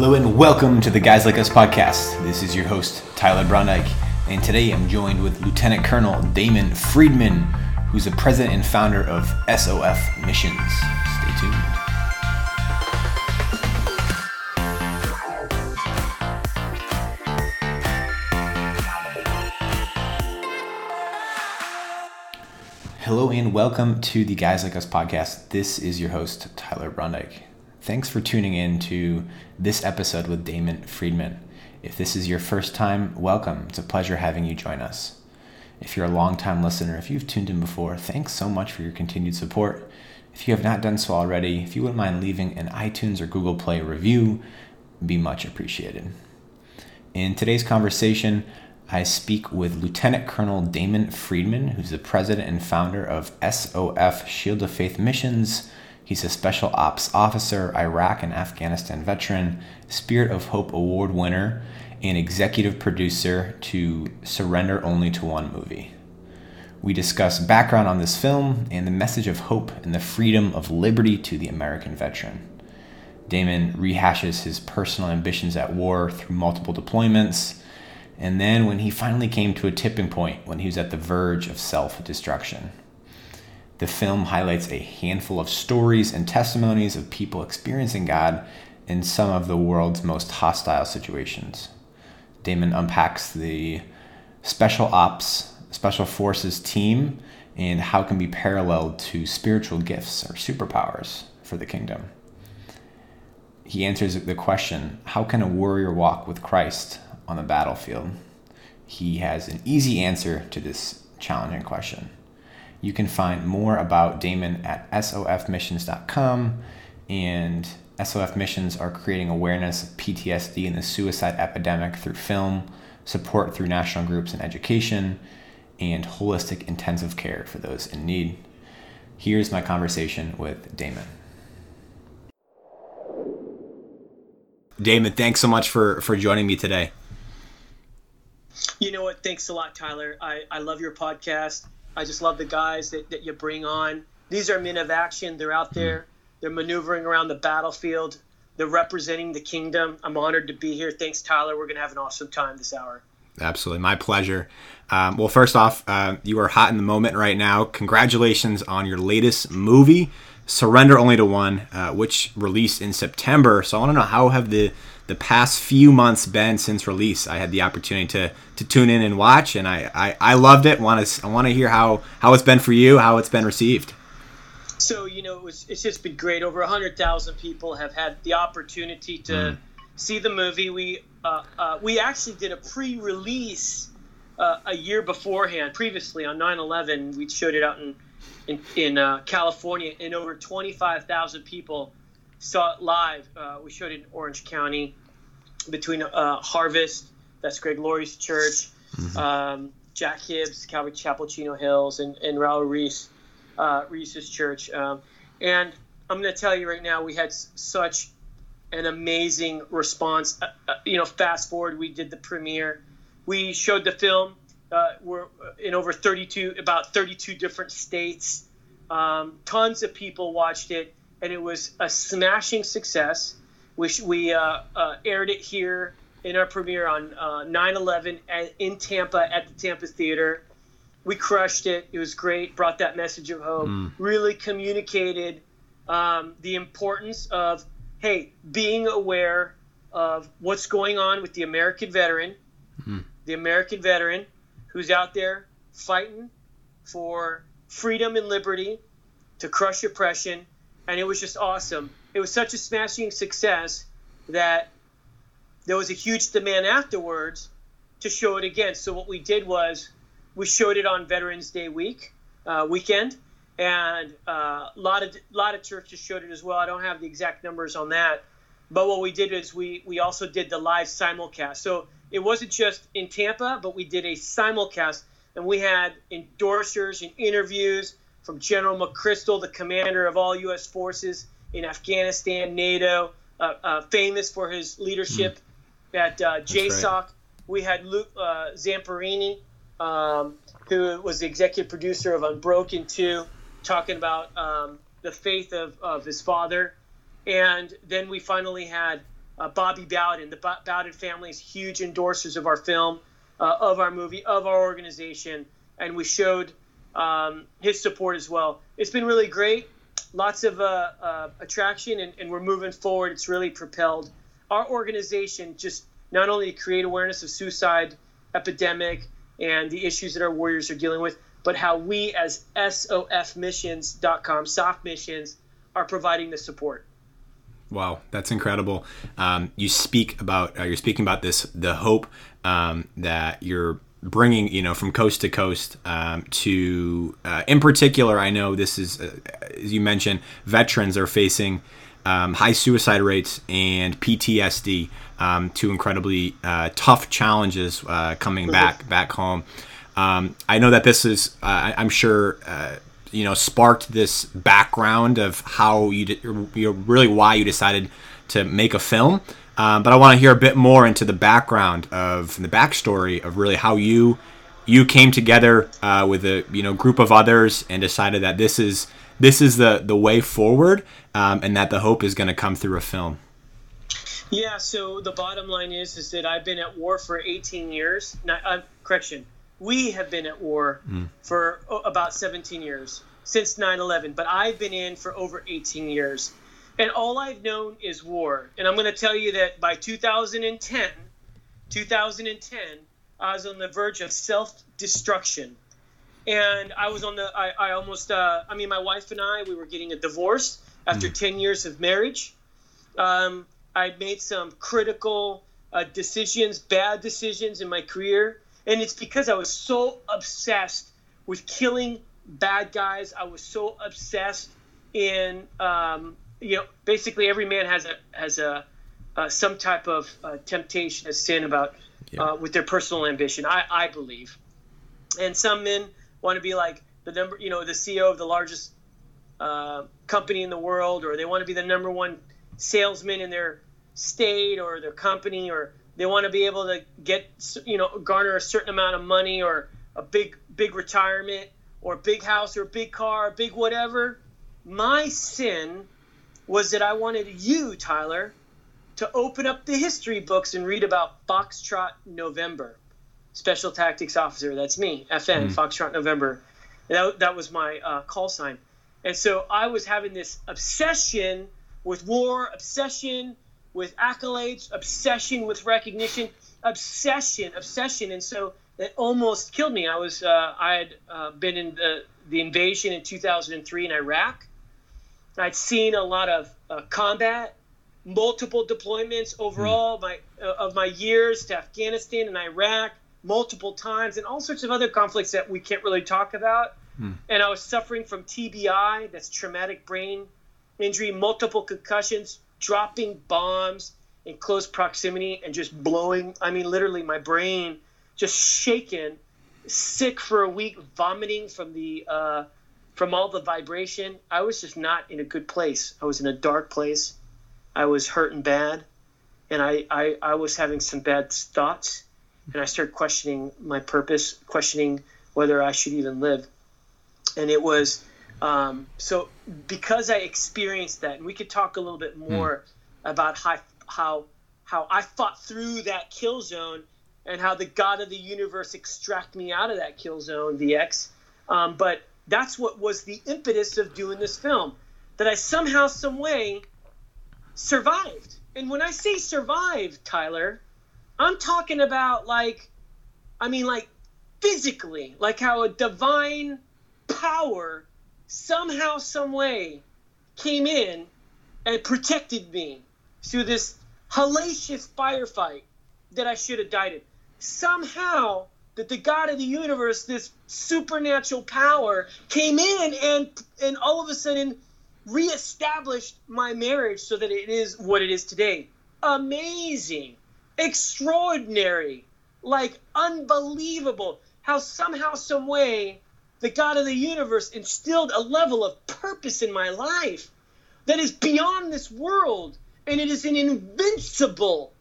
Hello and welcome to the Guys Like Us podcast. This is your host, Tyler Brondike, and today I'm joined with Lieutenant Colonel Damon Friedman, who's the president and founder of SOF Missions. Stay tuned. Hello and welcome to the Guys Like Us podcast. This is your host, Tyler Brondike. Thanks for tuning in to this episode with Damon Friedman. If this is your first time, welcome. It's a pleasure having you join us. If you're a long-time listener, if you've tuned in before, thanks so much for your continued support. If you have not done so already, if you wouldn't mind leaving an iTunes or Google Play review, be much appreciated. In today's conversation, I speak with Lieutenant Colonel Damon Friedman, who's the president and founder of SOF Shield of Faith Missions. He's a Special Ops Officer, Iraq and Afghanistan veteran, Spirit of Hope Award winner, and executive producer to Surrender Only to One movie. We discuss background on this film and the message of hope and the freedom of liberty to the American veteran. Damon rehashes his personal ambitions at war through multiple deployments, and then when he finally came to a tipping point when he was at the verge of self destruction. The film highlights a handful of stories and testimonies of people experiencing God in some of the world's most hostile situations. Damon unpacks the special ops, special forces team, and how it can be paralleled to spiritual gifts or superpowers for the kingdom. He answers the question how can a warrior walk with Christ on the battlefield? He has an easy answer to this challenging question. You can find more about Damon at sofmissions.com. And SOF Missions are creating awareness of PTSD and the suicide epidemic through film, support through national groups and education, and holistic intensive care for those in need. Here's my conversation with Damon. Damon, thanks so much for, for joining me today. You know what? Thanks a lot, Tyler. I, I love your podcast. I just love the guys that, that you bring on. These are men of action. They're out there. They're maneuvering around the battlefield. They're representing the kingdom. I'm honored to be here. Thanks, Tyler. We're going to have an awesome time this hour. Absolutely. My pleasure. Um, well, first off, uh, you are hot in the moment right now. Congratulations on your latest movie, Surrender Only to One, uh, which released in September. So I want to know how have the the past few months been since release? I had the opportunity to to tune in and watch, and I I, I loved it. Want to I want to hear how how it's been for you, how it's been received. So you know, it was, it's just been great. Over hundred thousand people have had the opportunity to mm. see the movie. We uh, uh, we actually did a pre-release uh, a year beforehand. Previously on 9/11, we showed it out in in, in uh, California, and over 25,000 people saw it live. Uh, we showed it in Orange County between uh, Harvest, that's Greg Laurie's church, mm-hmm. um, Jack Hibbs, Calvary Chapel, Chino Hills, and, and Raul Ries, uh, Ries's church. Um, and I'm going to tell you right now, we had such an amazing response. Uh, uh, you know, fast forward, we did the premiere. We showed the film. Uh, we're in over 32, about 32 different states. Um, tons of people watched it and it was a smashing success. We, we uh, uh, aired it here in our premiere on uh, 9/11 in Tampa at the Tampa Theater. We crushed it. It was great. Brought that message of hope. Mm. Really communicated um, the importance of hey being aware of what's going on with the American veteran, mm. the American veteran who's out there fighting for freedom and liberty to crush oppression and it was just awesome. It was such a smashing success that there was a huge demand afterwards to show it again. So what we did was we showed it on Veterans Day week uh, weekend, and uh, a lot of lot of churches showed it as well. I don't have the exact numbers on that, but what we did is we we also did the live simulcast. So it wasn't just in Tampa, but we did a simulcast, and we had endorsers and interviews from General McChrystal, the commander of all U.S. forces in Afghanistan, NATO, uh, uh, famous for his leadership mm. at uh, JSOC. Right. We had Luke uh, Zamperini, um, who was the executive producer of Unbroken 2, talking about um, the faith of, of his father. And then we finally had uh, Bobby Bowden. The Bowden family is huge endorsers of our film, uh, of our movie, of our organization, and we showed um, his support as well. It's been really great. Lots of uh, uh, attraction, and, and we're moving forward. It's really propelled our organization just not only to create awareness of suicide epidemic and the issues that our warriors are dealing with, but how we as SOFmissions.com, soft missions, are providing the support. Wow, that's incredible. Um, you speak about uh, you're speaking about this the hope um, that you're bringing you know from coast to coast um, to uh, in particular i know this is uh, as you mentioned veterans are facing um, high suicide rates and ptsd um, two incredibly uh, tough challenges uh, coming mm-hmm. back back home um, i know that this is uh, i'm sure uh, you know sparked this background of how you, did, you know, really why you decided to make a film um, but I want to hear a bit more into the background of the backstory of really how you you came together uh, with a you know group of others and decided that this is this is the the way forward um, and that the hope is going to come through a film. Yeah. So the bottom line is is that I've been at war for 18 years. Not, uh, correction. We have been at war mm. for about 17 years since 9/11, but I've been in for over 18 years and all I've known is war. And I'm going to tell you that by 2010, 2010, I was on the verge of self-destruction, and I was on the. I, I almost. Uh, I mean, my wife and I, we were getting a divorce after mm. 10 years of marriage. Um, I made some critical uh, decisions, bad decisions in my career, and it's because I was so obsessed with killing bad guys. I was so obsessed in um, you know, basically every man has a has a uh, some type of uh, temptation, a sin about yeah. uh, with their personal ambition. I, I believe, and some men want to be like the number, you know, the CEO of the largest uh, company in the world, or they want to be the number one salesman in their state or their company, or they want to be able to get, you know, garner a certain amount of money or a big big retirement or a big house or a big car, a big whatever. My sin was that I wanted you, Tyler, to open up the history books and read about Foxtrot November, Special Tactics Officer. That's me, FN, mm. Foxtrot November. That, that was my uh, call sign. And so I was having this obsession with war, obsession with accolades, obsession with recognition, obsession, obsession. And so it almost killed me. I was uh, I had uh, been in the, the invasion in 2003 in Iraq. I'd seen a lot of uh, combat, multiple deployments overall mm. my uh, of my years to Afghanistan and Iraq, multiple times, and all sorts of other conflicts that we can't really talk about. Mm. And I was suffering from TBI, that's traumatic brain injury, multiple concussions, dropping bombs in close proximity, and just blowing. I mean, literally, my brain just shaken, sick for a week, vomiting from the uh, from all the vibration, I was just not in a good place. I was in a dark place. I was hurting bad. And I, I, I was having some bad thoughts. And I started questioning my purpose, questioning whether I should even live. And it was um, so because I experienced that, and we could talk a little bit hmm. more mm. about how, how, how I fought through that kill zone and how the God of the universe extract me out of that kill zone, VX. Um, but that's what was the impetus of doing this film that i somehow some way survived. And when i say survived tyler i'm talking about like i mean like physically like how a divine power somehow some way came in and protected me through this hellacious firefight that i should have died in. Somehow that the God of the universe, this supernatural power, came in and and all of a sudden reestablished my marriage so that it is what it is today. Amazing, extraordinary, like unbelievable. How somehow, some way, the God of the universe instilled a level of purpose in my life that is beyond this world, and it is an invincible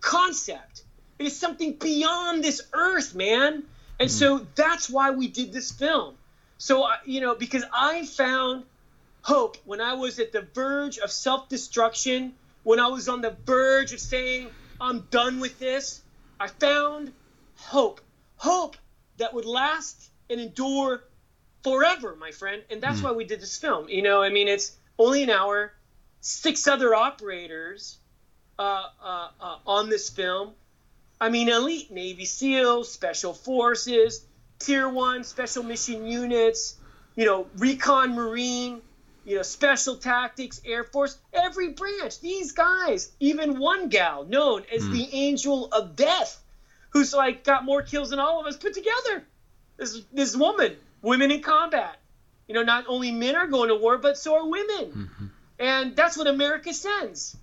concept it is something beyond this earth, man. And mm. so that's why we did this film. So, you know, because I found hope when I was at the verge of self destruction when I was on the verge of saying, I'm done with this, I found hope. Hope that would last and endure forever, my friend. And that's mm. why we did this film. You know, I mean, it's only an hour, six other operators uh, uh, uh, on this film. I mean, elite Navy SEALs, Special Forces, Tier 1 Special Mission Units, you know, Recon Marine, you know, Special Tactics, Air Force, every branch. These guys, even one gal known as mm. the Angel of Death, who's like got more kills than all of us put together. This this woman, women in combat. You know, not only men are going to war, but so are women. Mm-hmm. And that's what America sends.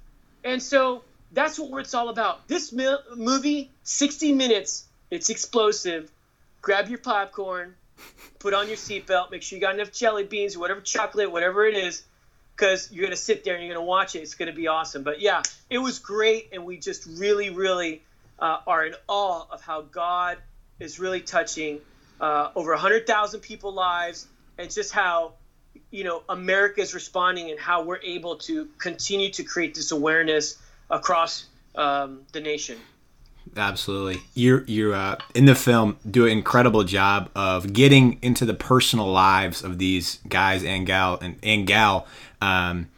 And so that's what it's all about. This movie, 60 minutes, it's explosive. Grab your popcorn, put on your seatbelt, make sure you got enough jelly beans whatever chocolate, whatever it is, because you're going to sit there and you're going to watch it. It's going to be awesome. But yeah, it was great. And we just really, really uh, are in awe of how God is really touching uh, over 100,000 people lives and just how you know America is responding and how we're able to continue to create this awareness across um, the nation. Absolutely, you're you're uh, in the film do an incredible job of getting into the personal lives of these guys and gal and, and gal, um,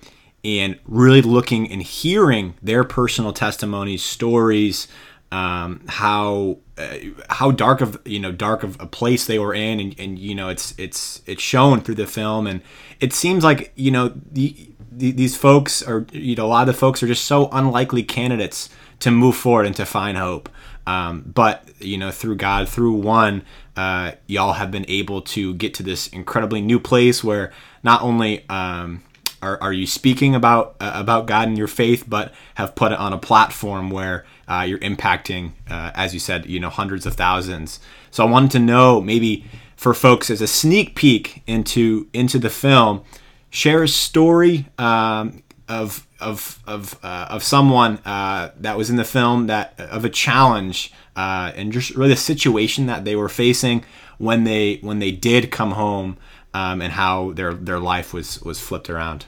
and really looking and hearing their personal testimonies, stories, um, how uh, how dark of you know dark of a place they were in, and, and you know it's it's it's shown through the film, and it seems like you know the, the, these folks are you know a lot of the folks are just so unlikely candidates to move forward and to find hope. Um, but you know through God, through one, uh, y'all have been able to get to this incredibly new place where not only um, are, are you speaking about uh, about God and your faith, but have put it on a platform where uh, you're impacting, uh, as you said, you know, hundreds of thousands. So I wanted to know maybe for folks as a sneak peek into into the film, share a story um, of of of uh, of someone uh, that was in the film that of a challenge uh, and just really the situation that they were facing when they when they did come home um, and how their their life was was flipped around.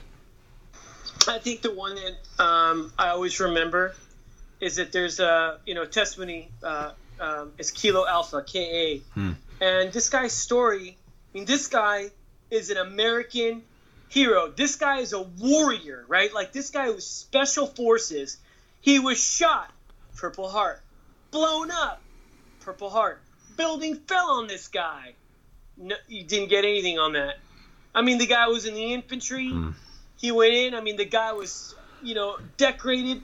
I think the one that um, I always remember is that there's a you know testimony. Uh, um, it's Kilo Alpha KA, hmm. and this guy's story. I mean, this guy is an American hero. This guy is a warrior, right? Like this guy was special forces. He was shot, Purple Heart, blown up, Purple Heart. Building fell on this guy. No, you didn't get anything on that. I mean, the guy was in the infantry. Hmm. He went in. I mean, the guy was, you know, decorated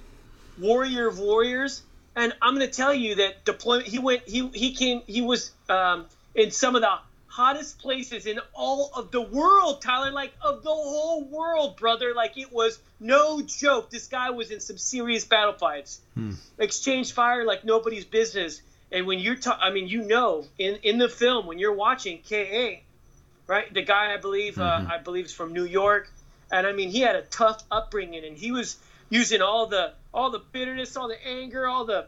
warrior of warriors. And I'm going to tell you that deployment. He went. He he came. He was um, in some of the hottest places in all of the world, Tyler. Like of the whole world, brother. Like it was no joke. This guy was in some serious battle fights. Hmm. Exchange fire like nobody's business. And when you're, ta- I mean, you know, in in the film when you're watching KA, right? The guy I believe, uh, mm-hmm. uh, I believe is from New York and I mean he had a tough upbringing, and he was using all the all the bitterness, all the anger, all the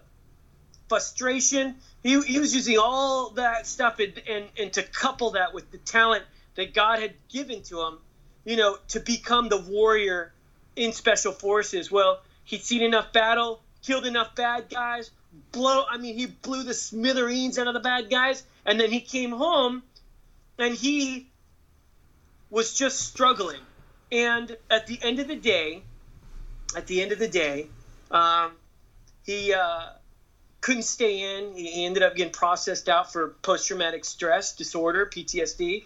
frustration. He, he was using all that stuff and, and, and to couple that with the talent that God had given to him, you know, to become the warrior in special forces. Well, he'd seen enough battle, killed enough bad guys, blow. I mean, he blew the smithereens out of the bad guys, and then he came home, and he was just struggling. And at the end of the day, at the end of the day, um, he uh, couldn't stay in. He ended up getting processed out for post traumatic stress disorder, PTSD.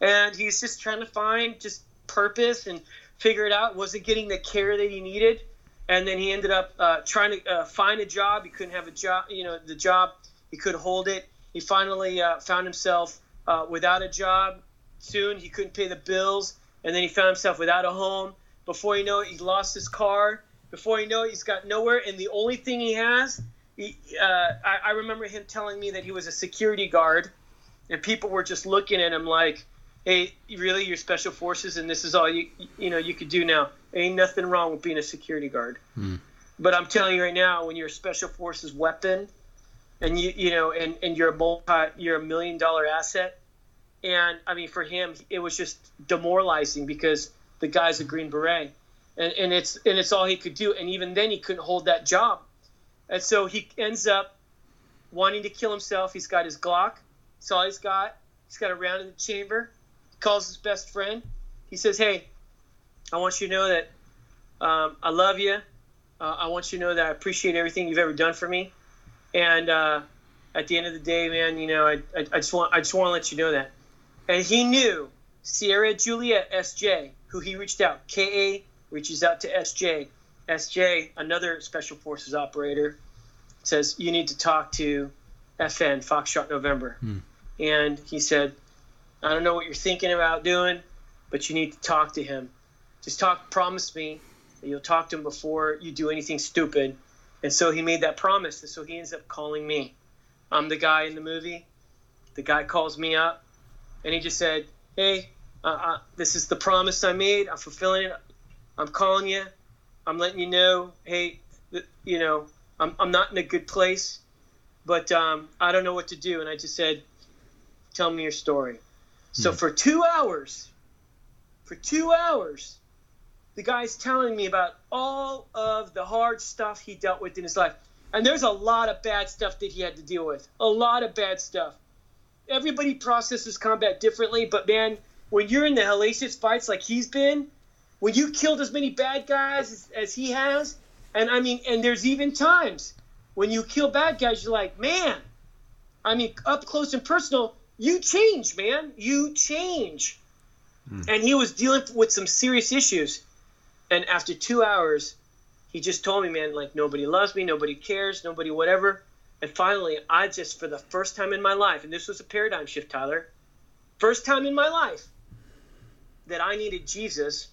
And he's just trying to find just purpose and figure it out. Wasn't getting the care that he needed. And then he ended up uh, trying to uh, find a job. He couldn't have a job, you know, the job, he couldn't hold it. He finally uh, found himself uh, without a job soon. He couldn't pay the bills and then he found himself without a home. Before you know it, he lost his car. Before you know it, he's got nowhere, and the only thing he has, he, uh, I, I remember him telling me that he was a security guard, and people were just looking at him like, "Hey, really, you're special forces, and this is all you you know you could do now. Ain't nothing wrong with being a security guard." Hmm. But I'm telling you right now, when you're a special forces weapon, and you you know, and and you're a multi, you're a million dollar asset and I mean, for him, it was just demoralizing because the guy's a Green Beret. and, and it's and it's all he could do. And even then, he couldn't hold that job, and so he ends up wanting to kill himself. He's got his Glock. That's all he's got. He's got a round in the chamber. He calls his best friend. He says, "Hey, I want you to know that um, I love you. Uh, I want you to know that I appreciate everything you've ever done for me. And uh, at the end of the day, man, you know, I, I, I just want I just want to let you know that." And he knew Sierra Juliet SJ, who he reached out. KA reaches out to SJ. SJ, another Special Forces operator, says, You need to talk to FN, Foxtrot November. Hmm. And he said, I don't know what you're thinking about doing, but you need to talk to him. Just talk, promise me that you'll talk to him before you do anything stupid. And so he made that promise. And so he ends up calling me. I'm the guy in the movie. The guy calls me up and he just said, Hey, uh, uh, this is the promise I made. I'm fulfilling it. I'm calling you. I'm letting you know, hey, you know, I'm, I'm not in a good place, but um, I don't know what to do. And I just said, tell me your story. So for two hours, for two hours, the guy's telling me about all of the hard stuff he dealt with in his life. And there's a lot of bad stuff that he had to deal with. A lot of bad stuff. Everybody processes combat differently, but man, when you're in the hellacious fights like he's been, when you killed as many bad guys as, as he has, and I mean, and there's even times when you kill bad guys, you're like, man, I mean, up close and personal, you change, man. You change. Hmm. And he was dealing with some serious issues. And after two hours, he just told me, man, like, nobody loves me, nobody cares, nobody whatever. And finally, I just, for the first time in my life, and this was a paradigm shift, Tyler, first time in my life that I needed Jesus,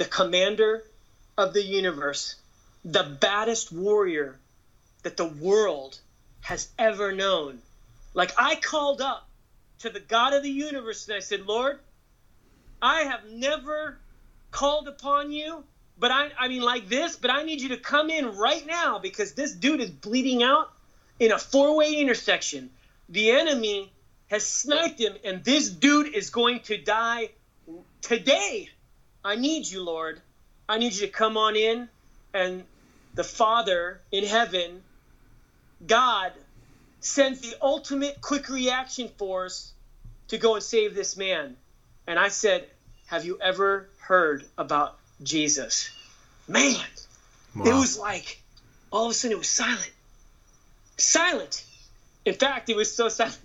the commander of the universe, the baddest warrior that the world has ever known. Like I called up to the God of the universe and I said, Lord, I have never called upon you, but I, I mean, like this, but I need you to come in right now because this dude is bleeding out in a four way intersection. The enemy has sniped him, and this dude is going to die today. I need you, Lord. I need you to come on in. And the Father in heaven, God, sends the ultimate quick reaction force to go and save this man. And I said, Have you ever heard about Jesus? Man, it was like all of a sudden it was silent. Silent. In fact, it was so silent.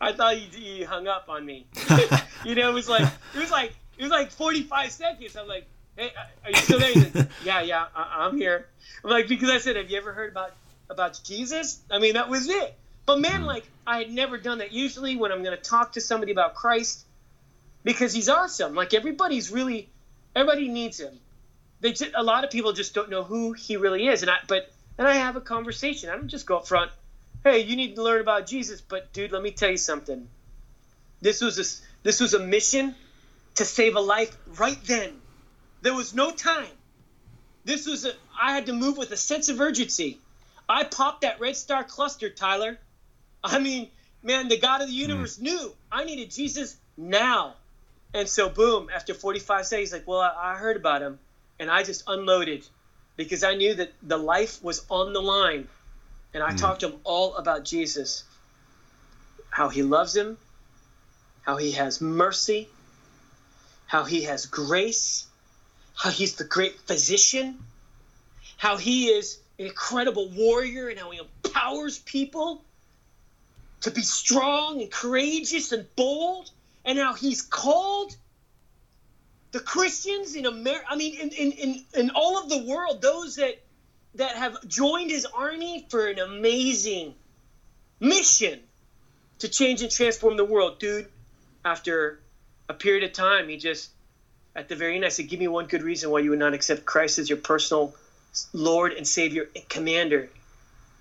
I thought he, he hung up on me. you know, it was like it was like it was like 45 seconds. I'm like, hey, uh, are you still there? He said, yeah, yeah, I, I'm here. I'm like, because I said, have you ever heard about about Jesus? I mean, that was it. But man, mm. like, I had never done that. Usually, when I'm going to talk to somebody about Christ, because he's awesome. Like everybody's really, everybody needs him. They just, a lot of people just don't know who he really is. And I, but then I have a conversation. I don't just go up front. Hey, you need to learn about Jesus. But dude, let me tell you something. This was a, this was a mission to save a life right then. There was no time. This was a, I had to move with a sense of urgency. I popped that red star cluster, Tyler. I mean, man, the God of the universe hmm. knew I needed Jesus now. And so, boom, after 45 seconds, like, well, I, I heard about him. And I just unloaded because I knew that the life was on the line. And I hmm. talked to him all about Jesus how he loves him, how he has mercy, how he has grace, how he's the great physician, how he is an incredible warrior, and how he empowers people to be strong and courageous and bold, and how he's called the Christians in America, I mean, in, in, in, in all of the world, those that that have joined his army for an amazing mission to change and transform the world. Dude, after a period of time, he just, at the very end, I said, Give me one good reason why you would not accept Christ as your personal Lord and Savior and Commander. And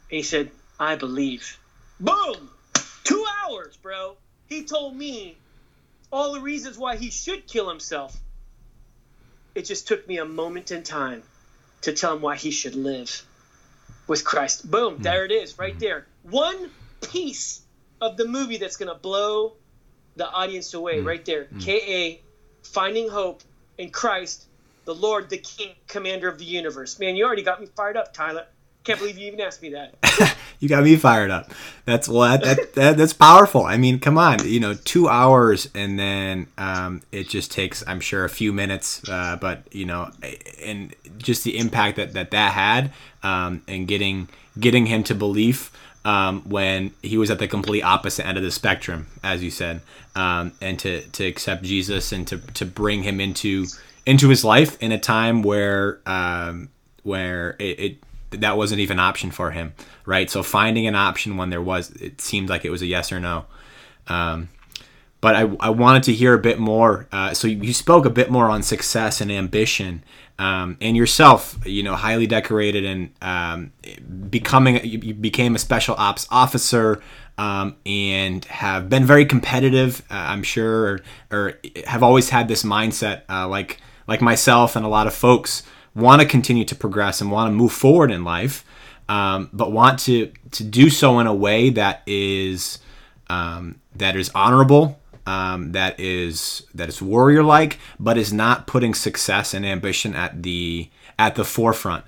he said, I believe. Boom! Two hours, bro. He told me all the reasons why he should kill himself. It just took me a moment in time to tell him why he should live with Christ. Boom, there hmm. it is, right there. One piece of the movie that's going to blow the audience away, right there. K.A. finding hope in Christ the Lord, the King, Commander of the universe. Man, you already got me fired up, Tyler. Can't believe you even asked me that. you got me fired up. That's well, that, that, that, that's powerful. I mean, come on, you know, two hours, and then um, it just takes, I'm sure, a few minutes. Uh, but you know, and just the impact that that that had, um, and getting getting him to belief um, when he was at the complete opposite end of the spectrum, as you said, um, and to to accept Jesus and to to bring him into into his life in a time where um, where it, it that wasn't even an option for him, right? So finding an option when there was, it seemed like it was a yes or no. Um, but I, I wanted to hear a bit more. Uh, so you spoke a bit more on success and ambition, um, and yourself, you know, highly decorated and um, becoming, you became a special ops officer. Um, and have been very competitive, uh, I'm sure, or, or, have always had this mindset, uh, like like myself and a lot of folks want to continue to progress and want to move forward in life, um, but want to to do so in a way that is um, that is honorable, um, that is that is warrior like, but is not putting success and ambition at the at the forefront.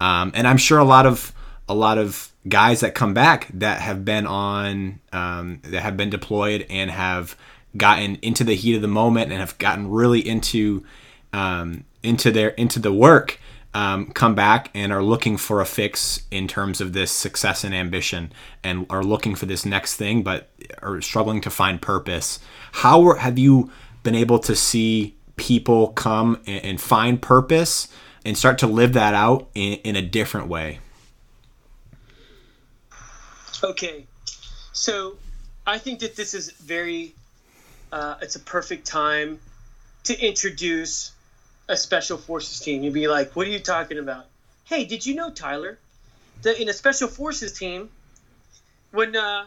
Um, and I'm sure a lot of a lot of guys that come back that have been on um, that have been deployed and have gotten into the heat of the moment and have gotten really into um, into their into the work um, come back and are looking for a fix in terms of this success and ambition and are looking for this next thing but are struggling to find purpose. How have you been able to see people come and, and find purpose and start to live that out in, in a different way? Okay. So i think that this is very uh, it's a perfect time to introduce a special forces team, you'd be like, "What are you talking about?" Hey, did you know, Tyler, that in a special forces team, when uh,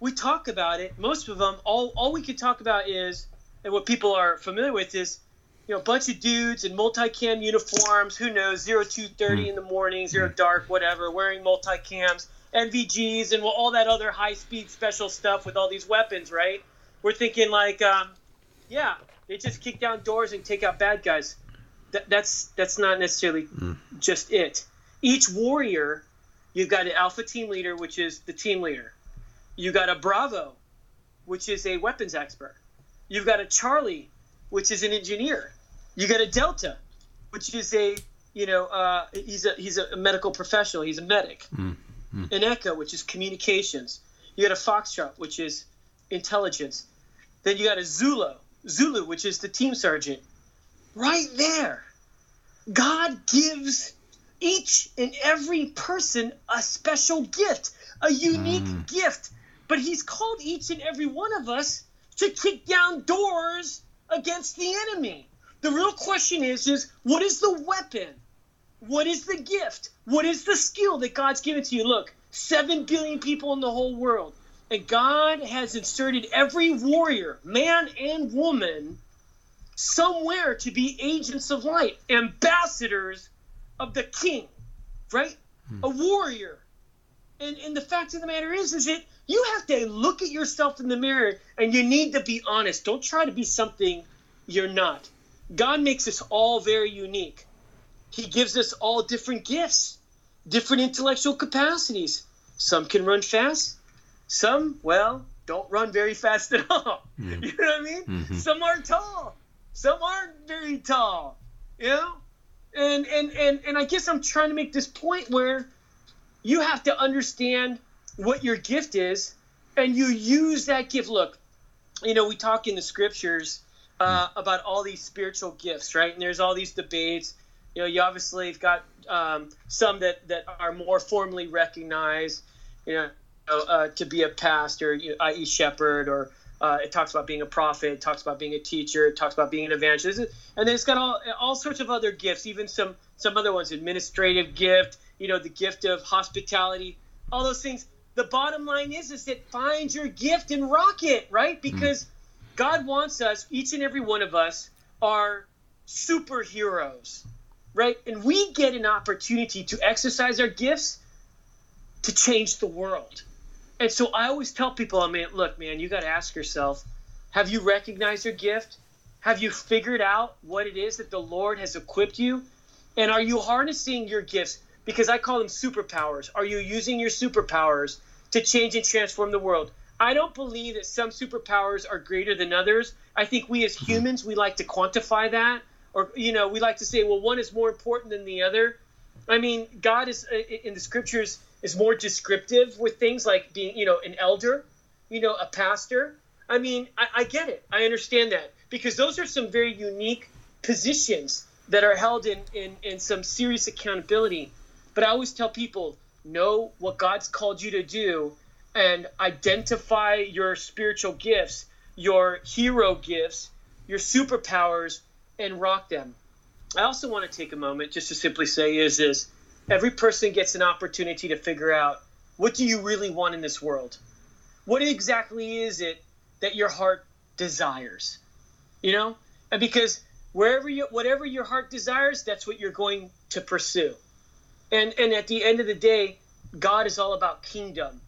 we talk about it, most of them, all all we can talk about is, and what people are familiar with is, you know, a bunch of dudes in multicam uniforms. Who knows, zero two thirty mm. in the morning, zero mm. dark, whatever, wearing multicams, NVGs, and all that other high speed special stuff with all these weapons, right? We're thinking like, um, yeah, they just kick down doors and take out bad guys that, that's that's not necessarily mm. just it. Each warrior, you've got an alpha team leader, which is the team leader. You got a Bravo, which is a weapons expert. You've got a Charlie, which is an engineer. You got a Delta, which is a you know uh, he's a he's a medical professional. He's a medic. Mm. Mm. An Echo, which is communications. You got a Foxtrot, which is intelligence. Then you got a Zulu, Zulu, which is the team sergeant right there. God gives each and every person a special gift, a unique mm. gift. But He's called each and every one of us to kick down doors against the enemy. The real question is, is what is the weapon? What is the gift? What is the skill that God's given to you? Look, seven billion people in the whole world. And God has inserted every warrior, man and woman, somewhere to be agents of light, ambassadors of the king, right? Hmm. A warrior. And and the fact of the matter is, is that you have to look at yourself in the mirror and you need to be honest. Don't try to be something you're not. God makes us all very unique. He gives us all different gifts, different intellectual capacities. Some can run fast, some, well, don't run very fast at all. You know what I mean? Mm-hmm. Some are tall, some aren't very tall, you know? And, and, and, and I guess I'm trying to make this point where you have to understand what your gift is and you use that gift. Look, you know, we talk in the scriptures uh, about all these spiritual gifts, right? And there's all these debates. You know, you obviously have got um, some that, that are more formally recognized, you know, uh, to be a pastor, you know, i.e., shepherd, or uh, it talks about being a prophet. It talks about being a teacher. It talks about being an evangelist, and then it's got all all sorts of other gifts, even some some other ones, administrative gift. You know, the gift of hospitality. All those things. The bottom line is, is that find your gift and rock it, right? Mm-hmm. Because mm-hmm. God wants us, each and every one of us, are superheroes, right? And we get an opportunity to exercise our gifts to change the world. And so I always tell people, I mean, look, man, you got to ask yourself, have you recognized your gift? Have you figured out what it is that the Lord has equipped you? And are you harnessing your gifts? Because I call them superpowers. Are you using your superpowers to change and transform the world? I don't believe that some superpowers are greater than others. I think we as humans, we like to quantify that. Or, you know, we like to say, well, one is more important than the other. I mean, God is, uh, in the scriptures, is more descriptive with things like being, you know, an elder, you know, a pastor. I mean, I, I get it. I understand that because those are some very unique positions that are held in, in, in some serious accountability. But I always tell people know what God's called you to do and identify your spiritual gifts, your hero gifts, your superpowers, and rock them. I also want to take a moment just to simply say is this every person gets an opportunity to figure out what do you really want in this world? What exactly is it that your heart desires? You know? And because wherever you whatever your heart desires, that's what you're going to pursue. And and at the end of the day, God is all about kingdom.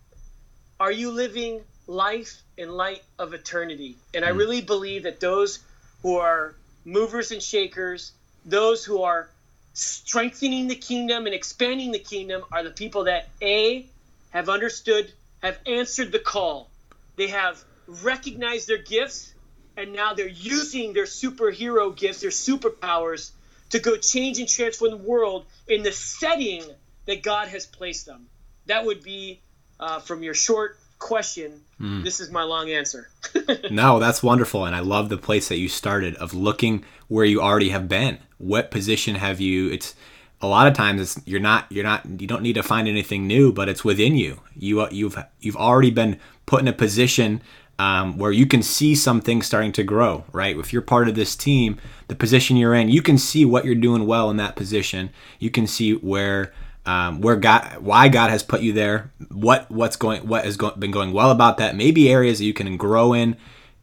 Are you living life in light of eternity? And I hmm. really believe that those who are movers and shakers, those who are strengthening the kingdom and expanding the kingdom are the people that A have understood, have answered the call. They have recognized their gifts and now they're using their superhero gifts, their superpowers to go change and transform the world in the setting that God has placed them. That would be uh, from your short question. Mm. This is my long answer. no, that's wonderful, and I love the place that you started of looking where you already have been. What position have you? It's a lot of times it's you're not you're not you don't need to find anything new, but it's within you. You you've you've already been put in a position um, where you can see some things starting to grow, right? If you're part of this team, the position you're in, you can see what you're doing well in that position. You can see where um, where God, why God has put you there, what what's going, what has go, been going well about that. Maybe areas that you can grow in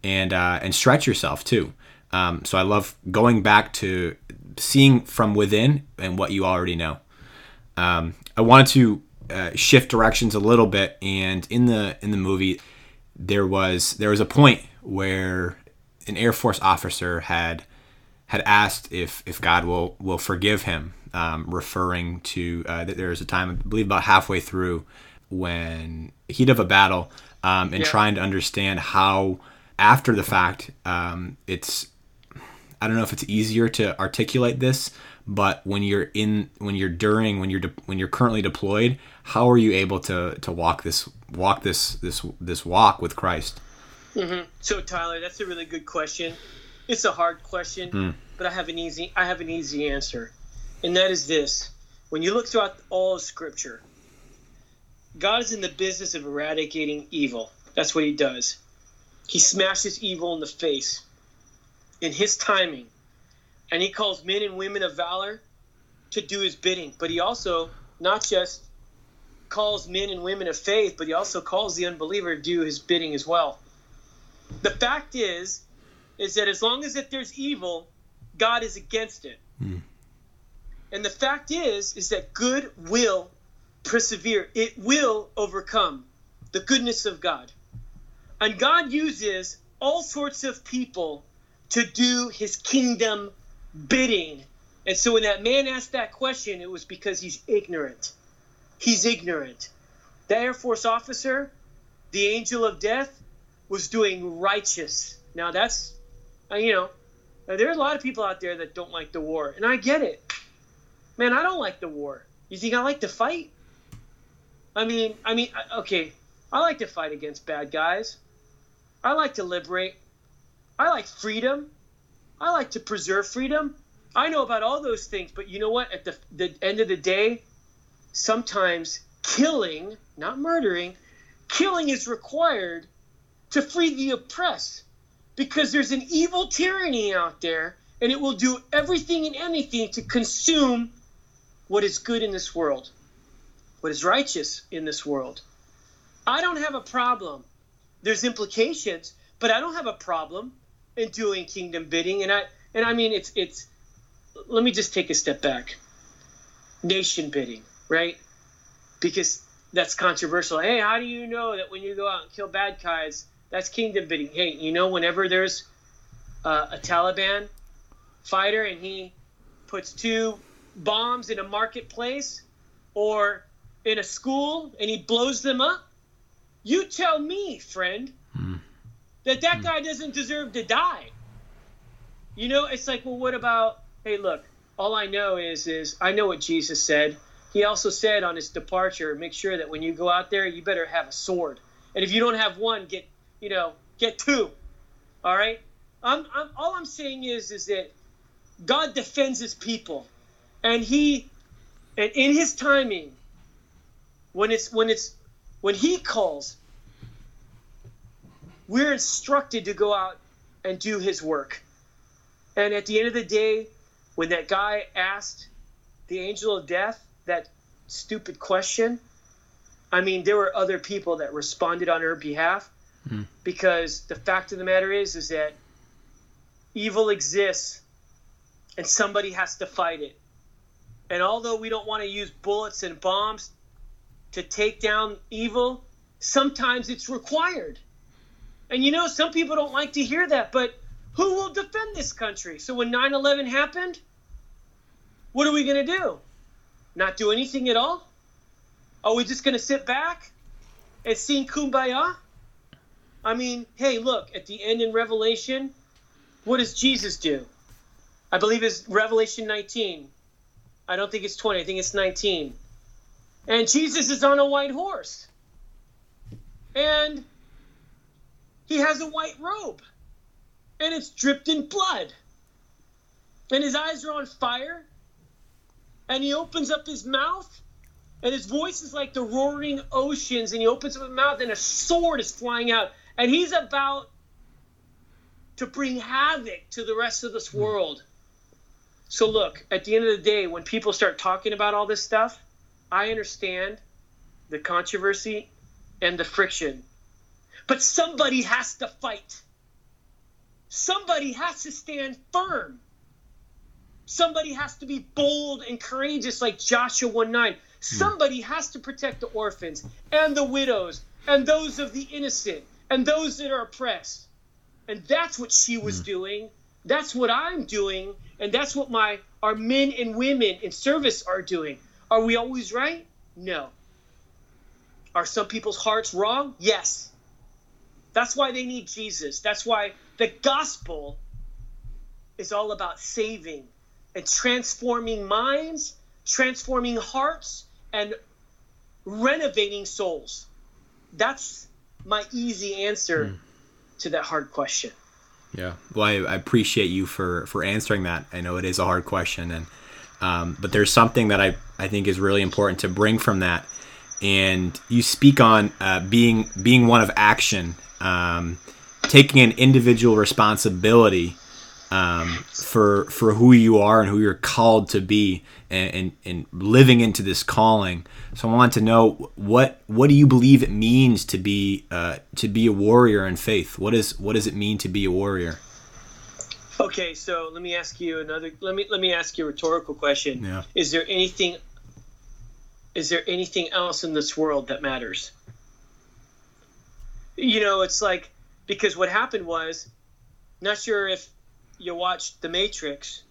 and uh, and stretch yourself too. Um, so I love going back to seeing from within and what you already know. Um, I wanted to uh, shift directions a little bit, and in the in the movie there was there was a point where an Air Force officer had had asked if if God will will forgive him, um, referring to uh, that there was a time I believe about halfway through when heat of a battle um, and yeah. trying to understand how after the fact um, it's I don't know if it's easier to articulate this, but when you're in when you're during when you're de- when you're currently deployed, how are you able to to walk this walk this this this walk with Christ? Mm-hmm. So Tyler, that's a really good question. It's a hard question, mm. but I have an easy I have an easy answer, and that is this: when you look throughout all of Scripture, God is in the business of eradicating evil. That's what He does. He smashes evil in the face in His timing, and He calls men and women of valor to do His bidding. But He also not just calls men and women of faith, but he also calls the unbeliever to do his bidding as well. The fact is, is that as long as if there's evil, God is against it. Hmm. And the fact is, is that good will persevere. It will overcome the goodness of God. And God uses all sorts of people to do his kingdom bidding. And so when that man asked that question, it was because he's ignorant he's ignorant. The Air Force officer, the angel of death, was doing righteous. Now that's, uh, you know, there are a lot of people out there that don't like the war, and I get it. Man, I don't like the war. You think I like to fight? I mean, I mean, okay, I like to fight against bad guys. I like to liberate. I like freedom. I like to preserve freedom. I know about all those things, but you know what? At the, the end of the day, sometimes killing, not murdering, killing is required to free the oppressed because there's an evil tyranny out there and it will do everything and anything to consume what is good in this world, what is righteous in this world. I don't have a problem. There's implications, but I don't have a problem in doing kingdom bidding. And I and I mean it's it's let me just take a step back. Nation bidding right? Because that's controversial. Hey, how do you know that when you go out and kill bad guys, that's kingdom bidding? Hey, you know, whenever there's uh, a Taliban fighter and he puts two bombs in a marketplace or in a school and he blows them up, you tell me, friend, mm. That that mm. guy doesn't deserve to die. You know, it's like, well, what about? Hey, look, all I know is is I know what Jesus said. He also said on his departure, make sure that when you go out there, you better have a sword. And if you don't have one, get you know get two. All right. I'm, I'm all I'm saying is is that God defends His people, and He, and in His timing, when it's when it's when He calls, we're instructed to go out and do His work. And at the end of the day, when that guy asked the angel of death that stupid question, I mean, there were other people that responded on her behalf mm. because the fact of the matter is, is that evil exists and somebody has to fight it. And although we don't want to use bullets and bombs to take down evil, sometimes it's required. And you know, some people don't like to hear that, but who will defend this country? So when 9 11 happened, what are we going to do? Not do anything at all? Are we just going to sit back and sing kumbaya? I mean, hey, look, at the end in Revelation, what does Jesus do? I believe it's Revelation 19. I don't think it's 20, I think it's 19. And Jesus is on a white horse. And he has a white robe and it's dripped in blood. And his eyes are on fire. And he opens up his mouth, and his voice is like the roaring oceans. And he opens up his mouth, and a sword is flying out. And he's about to bring havoc to the rest of this hmm. world. So, look, at the end of the day, when people start talking about all this stuff, I understand the controversy and the friction. But somebody has to fight. Somebody has to stand firm. Somebody has to be bold and courageous like Joshua 1 9. Hmm. Somebody has to protect the orphans and the widows and those of the innocent and those that are oppressed. And that's what she was mm. doing. That's what I'm doing. And that's what my our men and women in service are doing. Are we always right? No. Are some people's hearts wrong? Yes. That's why they need Jesus. That's why the gospel is all about saving and transforming minds, transforming hearts, and renovating souls. That's my easy answer mm. to that hard question. Yeah, well, I, I, appreciate you for for answering that. I know it is a hard question, and um, but there's something that I I think is really important to bring from that, and you speak on uh, being being one of action. Um, taking an individual responsibility um, for for who you are and who you're called to be and, and, and, living into this calling. So I want to know what what do you believe it means to be uh, to be a warrior in faith? What is what does it mean to be a warrior? Okay, so let me ask you another. Let me let me ask you a rhetorical question. Yeah. Is there anything? Is there anything else in this world that matters? You know, it's like because what happened was, not sure if you watched The Matrix.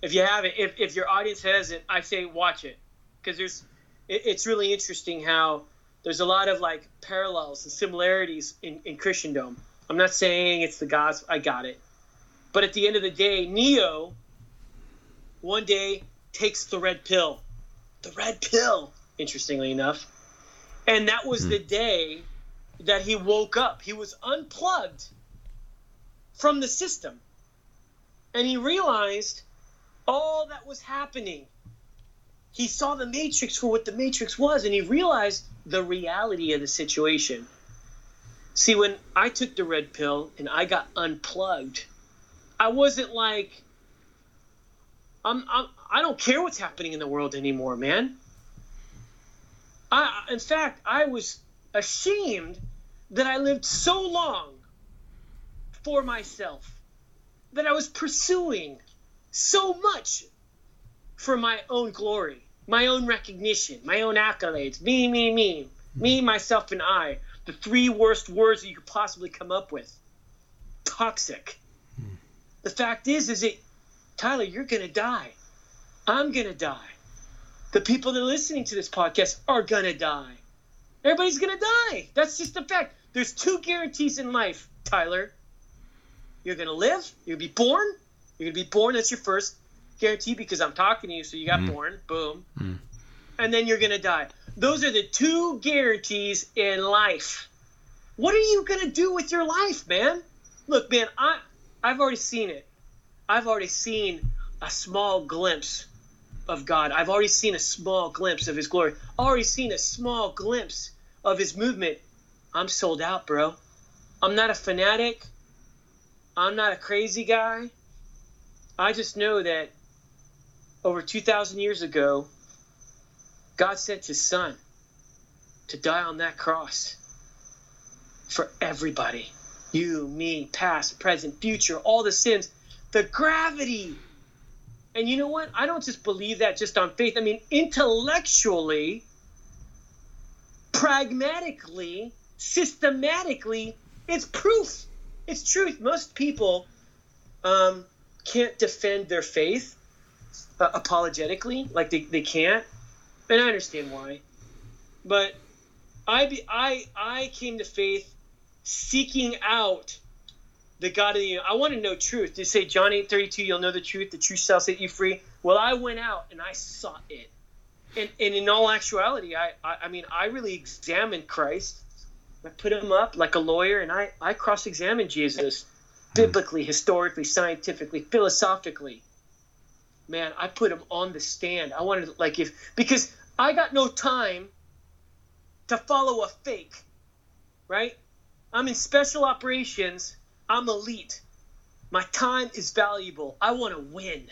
If you haven't, if, if your audience hasn't, I say watch it because there's it, it's really interesting how there's a lot of like parallels and similarities in, in Christendom. I'm not saying it's the gospel. I got it, but at the end of the day, Neo one day takes the red pill. The red pill, interestingly enough, and that was mm. the day that he woke up. He was unplugged from the system. And he realized all that was happening. He saw the Matrix for what the Matrix was, and he realized the reality of the situation. See, when I took the red pill and I got unplugged, I wasn't like, I'm, I'm I don't care what's happening in the world anymore, man. I, in fact, I was ashamed that I lived so long for myself, that I was pursuing so much for my own glory, my own recognition, my own accolades, me, me, me, me, hmm. myself, and I. The three worst words that you could possibly come up with. Toxic. Hmm. the fact is, is it, Tyler, you're going to die. I'm going to die. The people that are listening to this podcast are going to die. Everybody's going to die. That's just a fact. There's two guarantees in life, Tyler. You're going to live, you're to be born. You're going to be born. That's your first guarantee because I'm talking to you, so you got mm. born. Boom. Mm. And then you're going to die. Those are the two guarantees in life. What are you going to do with your life, man? Look, man, I I've already seen it. I've already seen a small glimpse of God. I've already seen a small glimpse of his glory. Already seen a small glimpse of his movement. I'm sold out, bro. I'm not a fanatic. I'm not a crazy guy. I just know that over 2,000 years ago, God sent his son to die on that cross for everybody you, me, past, present, future, all the sins, the gravity. And you know what? I don't just believe that just on faith. I mean, intellectually, pragmatically, systematically, it's proof. It's truth. Most people um, can't defend their faith uh, apologetically, like they, they can't. And I understand why. But I, be, I, I came to faith seeking out the God of the I want to know truth. To say John 8 32, you'll know the truth, the truth shall set you free. Well, I went out and I sought it. And, and in all actuality, I, I, I mean, I really examined Christ. I put him up like a lawyer and I, I cross examined Jesus biblically, historically, scientifically, philosophically. Man, I put him on the stand. I wanted, like, if, because I got no time to follow a fake, right? I'm in special operations. I'm elite. My time is valuable. I want to win.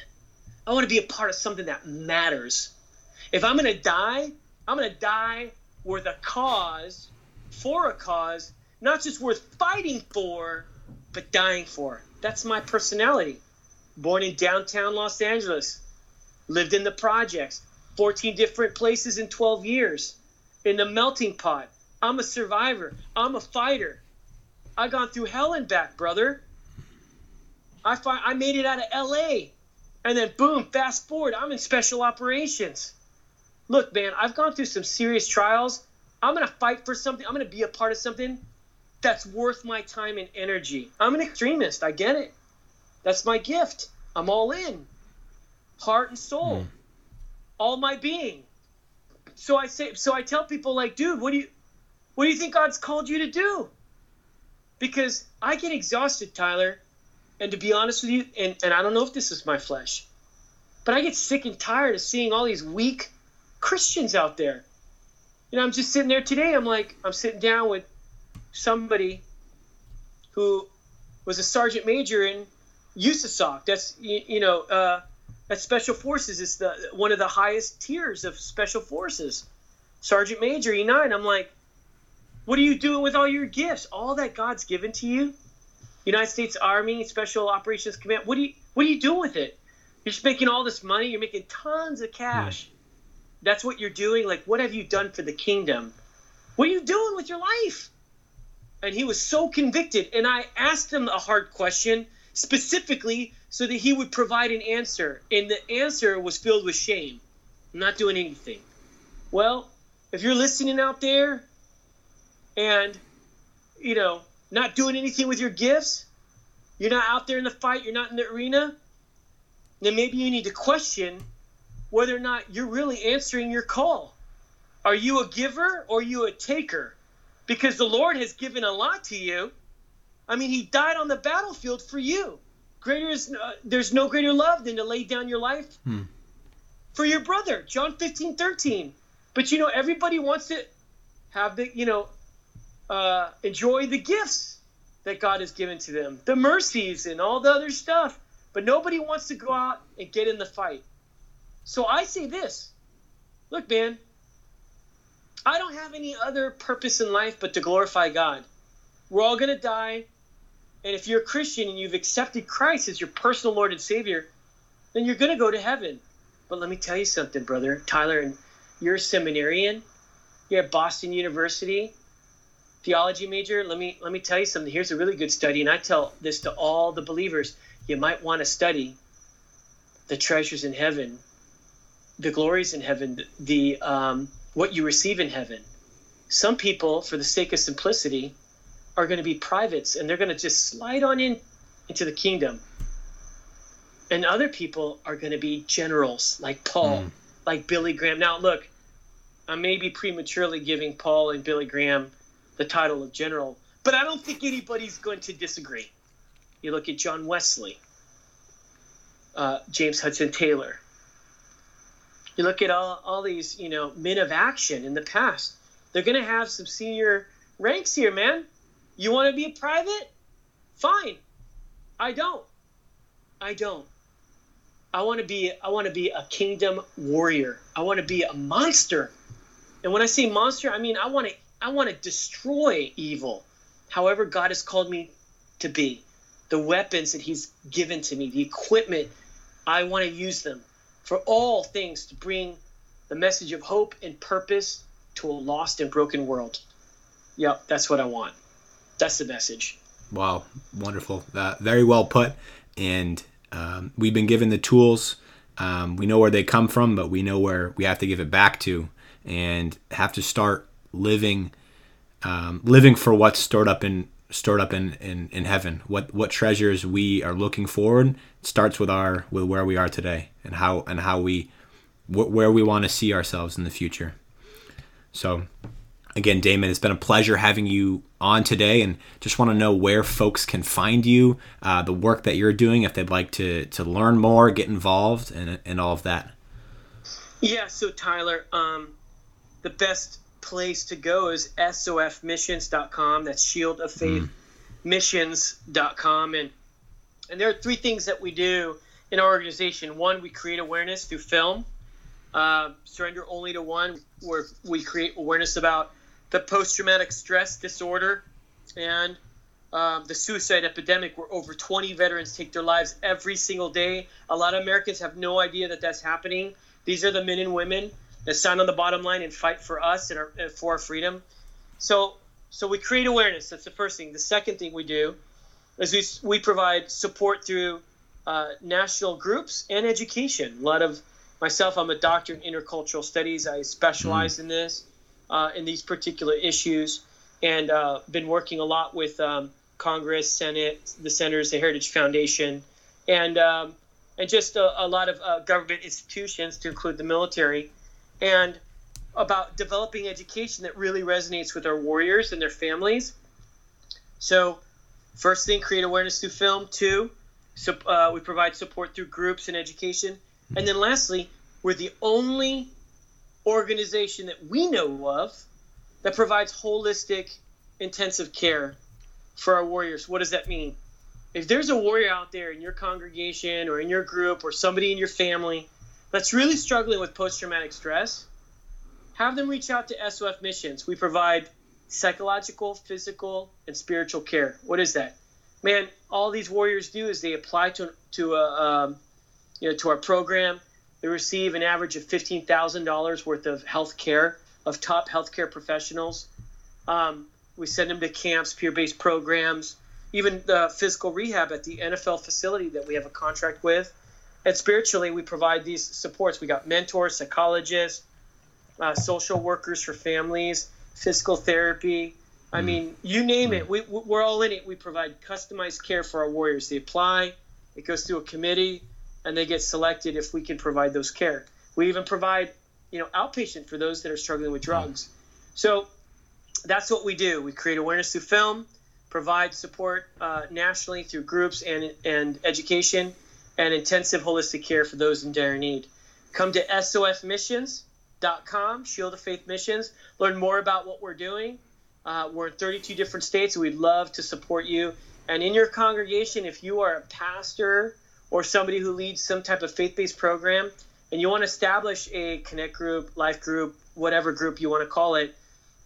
I want to be a part of something that matters. If I'm going to die, I'm going to die worth the cause, for a cause, not just worth fighting for, but dying for. That's my personality. Born in downtown Los Angeles, lived in the projects, 14 different places in 12 years, in the melting pot. I'm a survivor. I'm a fighter. I gone through hell and back, brother. I find I made it out of L.A. and then boom, fast forward, I'm in special operations. Look, man, I've gone through some serious trials. I'm gonna fight for something. I'm gonna be a part of something that's worth my time and energy. I'm an extremist. I get it. That's my gift. I'm all in, heart and soul, mm. all my being. So I say, so I tell people like, dude, what do you, what do you think God's called you to do? because I get exhausted, Tyler. And to be honest with you, and, and I don't know if this is my flesh, but I get sick and tired of seeing all these weak Christians out there. You know, I'm just sitting there today. I'm like, I'm sitting down with somebody who was a sergeant major in USASOC. That's you, you know, uh, that special forces is the one of the highest tiers of special forces. Sergeant major E9. I'm like, what are you doing with all your gifts? All that God's given to you? United States Army Special Operations Command. What do you what are you doing with it? You're just making all this money, you're making tons of cash. That's what you're doing. Like, what have you done for the kingdom? What are you doing with your life? And he was so convicted. And I asked him a hard question specifically so that he would provide an answer. And the answer was filled with shame. I'm not doing anything. Well, if you're listening out there and you know not doing anything with your gifts you're not out there in the fight you're not in the arena then maybe you need to question whether or not you're really answering your call are you a giver or are you a taker because the lord has given a lot to you i mean he died on the battlefield for you greater is uh, there's no greater love than to lay down your life hmm. for your brother john 15 13 but you know everybody wants to have the you know uh, enjoy the gifts that God has given to them, the mercies and all the other stuff. But nobody wants to go out and get in the fight. So I say this look, man, I don't have any other purpose in life but to glorify God. We're all going to die. And if you're a Christian and you've accepted Christ as your personal Lord and Savior, then you're going to go to heaven. But let me tell you something, brother. Tyler, and you're a seminarian. You're at Boston University theology major, let me let me tell you something. Here's a really good study, and I tell this to all the believers. You might want to study the treasures in heaven, the glories in heaven, the um, what you receive in heaven. Some people, for the sake of simplicity, are going to be privates, and they're going to just slide on in into the kingdom. And other people are going to be generals, like Paul, mm. like Billy Graham. Now, look, I may be prematurely giving Paul and Billy Graham the title of general, but I don't think anybody's going to disagree. You look at John Wesley, uh, James Hudson Taylor. You look at all, all these, you know, men of action in the past. They're going to have some senior ranks here, man. You want to be a private? Fine. I don't. I don't. I want to be I want to be a kingdom warrior. I want to be a monster. And when I say monster, I mean I want to I want to destroy evil, however God has called me to be. The weapons that He's given to me, the equipment, I want to use them for all things to bring the message of hope and purpose to a lost and broken world. Yep, that's what I want. That's the message. Wow, wonderful. Uh, very well put. And um, we've been given the tools. Um, we know where they come from, but we know where we have to give it back to and have to start living um, living for what's stored up in stored up in, in, in heaven. What what treasures we are looking forward starts with our with where we are today and how and how we wh- where we want to see ourselves in the future. So again damon it's been a pleasure having you on today and just want to know where folks can find you uh, the work that you're doing if they'd like to to learn more get involved and, and all of that. Yeah so tyler um, the best place to go is sofmissions.com. That's Shield of Faith mm. missions.com. And, and there are three things that we do in our organization. One, we create awareness through film. Uh, Surrender Only to One, where we create awareness about the post traumatic stress disorder and um, the suicide epidemic, where over 20 veterans take their lives every single day. A lot of Americans have no idea that that's happening. These are the men and women that stand on the bottom line and fight for us and our, for our freedom. So, so we create awareness. That's the first thing. The second thing we do is we, we provide support through uh, national groups and education. A lot of myself, I'm a doctor in intercultural studies. I specialize mm. in this, uh, in these particular issues, and uh, been working a lot with um, Congress, Senate, the Senators, the Heritage Foundation, and um, and just a, a lot of uh, government institutions, to include the military, and about developing education that really resonates with our warriors and their families. So, first thing, create awareness through film. Two, so, uh, we provide support through groups and education. And then lastly, we're the only organization that we know of that provides holistic intensive care for our warriors. What does that mean? If there's a warrior out there in your congregation or in your group or somebody in your family that's really struggling with post traumatic stress, have them reach out to SOF Missions. We provide psychological, physical, and spiritual care. What is that? Man, all these warriors do is they apply to to a um, you know to our program. They receive an average of fifteen thousand dollars worth of health care of top healthcare professionals. Um, we send them to camps, peer-based programs, even the physical rehab at the NFL facility that we have a contract with. And spiritually, we provide these supports. We got mentors, psychologists, uh, social workers for families, physical therapy. I mm. mean, you name mm. it. We, we're all in it. We provide customized care for our warriors. They apply, it goes through a committee, and they get selected if we can provide those care. We even provide, you know, outpatient for those that are struggling with drugs. Mm. So that's what we do. We create awareness through film, provide support uh, nationally through groups and and education and intensive holistic care for those in dire need. Come to sofmissions.com, Shield of Faith Missions. Learn more about what we're doing. Uh, we're in 32 different states, and we'd love to support you. And in your congregation, if you are a pastor or somebody who leads some type of faith based program, and you want to establish a connect group, life group, whatever group you want to call it,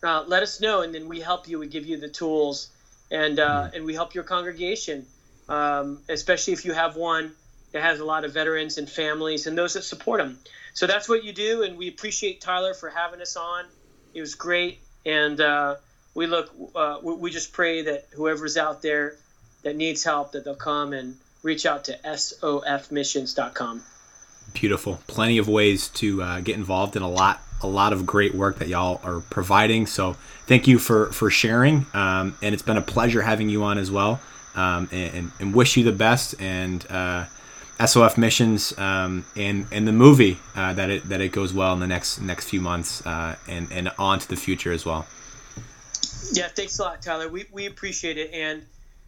uh, let us know, and then we help you. We give you the tools, and uh, and we help your congregation, um, especially if you have one that has a lot of veterans and families and those that support them. So that's what you do, and we appreciate Tyler for having us on. It was great, and uh, we look, uh, we, just pray that whoever's out there that needs help, that they'll come and reach out to sofmissions.com. Beautiful. Plenty of ways to uh, get involved in a lot, a lot of great work that y'all are providing. So thank you for for sharing, um, and it's been a pleasure having you on as well. Um, and, and, wish you the best and uh, SOF missions um, and and the movie uh, that it that it goes well in the next next few months uh, and and on to the future as well. Yeah, thanks a lot, Tyler. We we appreciate it, and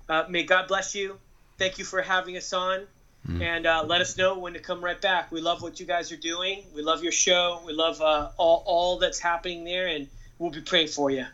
uh, may God bless you. Thank you for having us on, mm. and uh, let us know when to come right back. We love what you guys are doing. We love your show. We love uh, all all that's happening there, and we'll be praying for you.